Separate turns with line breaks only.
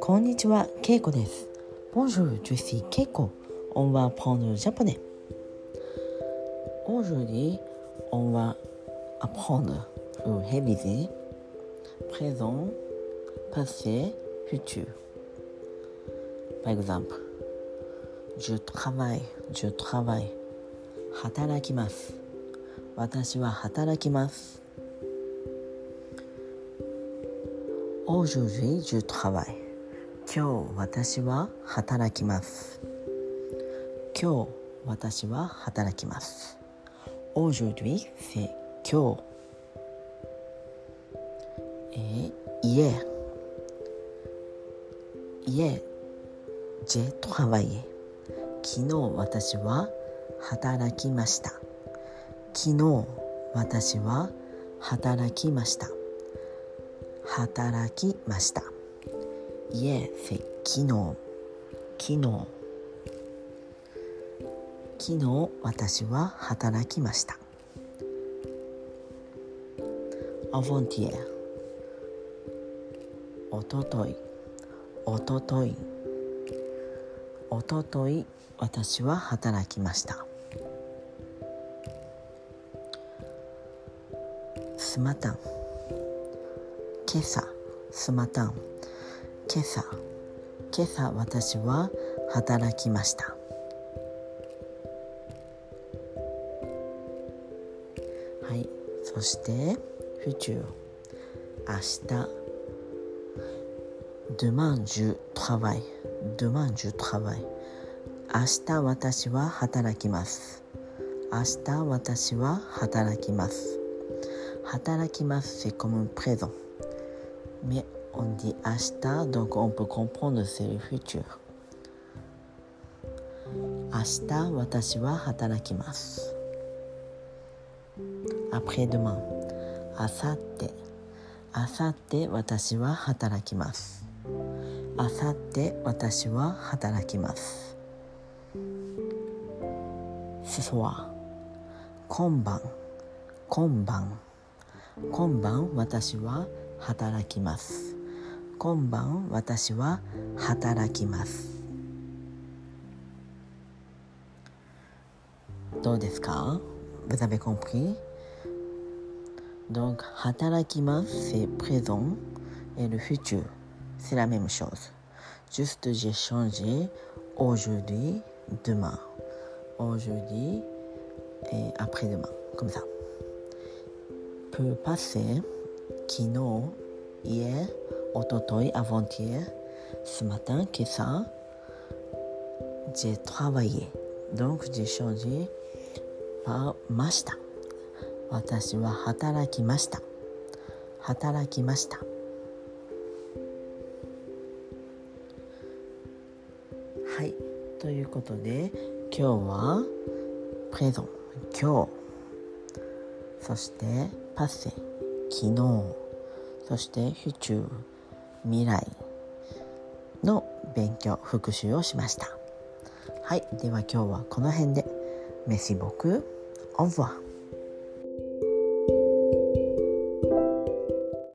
こんにちは、ケイコです。Bonjour, je suis Keiko. On va apprendre le japonais. Aujourd'hui, on va apprendre ou réviser présent, passé, futur. Par exemple, je travaille, je travaille. 働きます。私は働きます。Aujourd'hui, je travaille. 今日私は働きます今日私は働きます Aujourd'hui c'est 今日えー、家家 j'ai travaillé 昨日私は働きました昨日私は働きました働きました。家昨日。昨日。昨日私は働きました。アヴォンティエおととい。おととい。おととい私は働きました。スマタン今朝スマタン。今朝今朝私は働きました。そして、フチュー、明日、デマンジュ・トラバイ、デマンジュ・トラバイ、明日私は働きます。明日私は働きます。働きます、せこムプレゾン。Mais on dit Asta, donc on peut comprendre c'est le futur. Asta, watashi wa hatarakimasu. Après-demain. Asatte. Asatte, watashi wa hatarakimasu. Asatte, watashi wa hatarakimasu. Ce soir. Konban. Konban. Konban, watashi wa 働きます今晩私は働きますどうですか Vous avez compris Donc, 働きます c'est présent et le futur c'est la même chose. Juste j'ai changé aujourd'hui, demain. Aujourd'hui et après-demain, comme ça. Peut passer 昨日、いえ、おととい、avant、すまたん、けさ、j'ai travaillé。donc j'ai changé ました。私は働きました。働きました。はい、ということで、今日は、プレゾン、今日、そして、パッセ。昨日そして府中未来の勉強復習をしました。はい。では今日はこの辺で。メシボク。オンブワ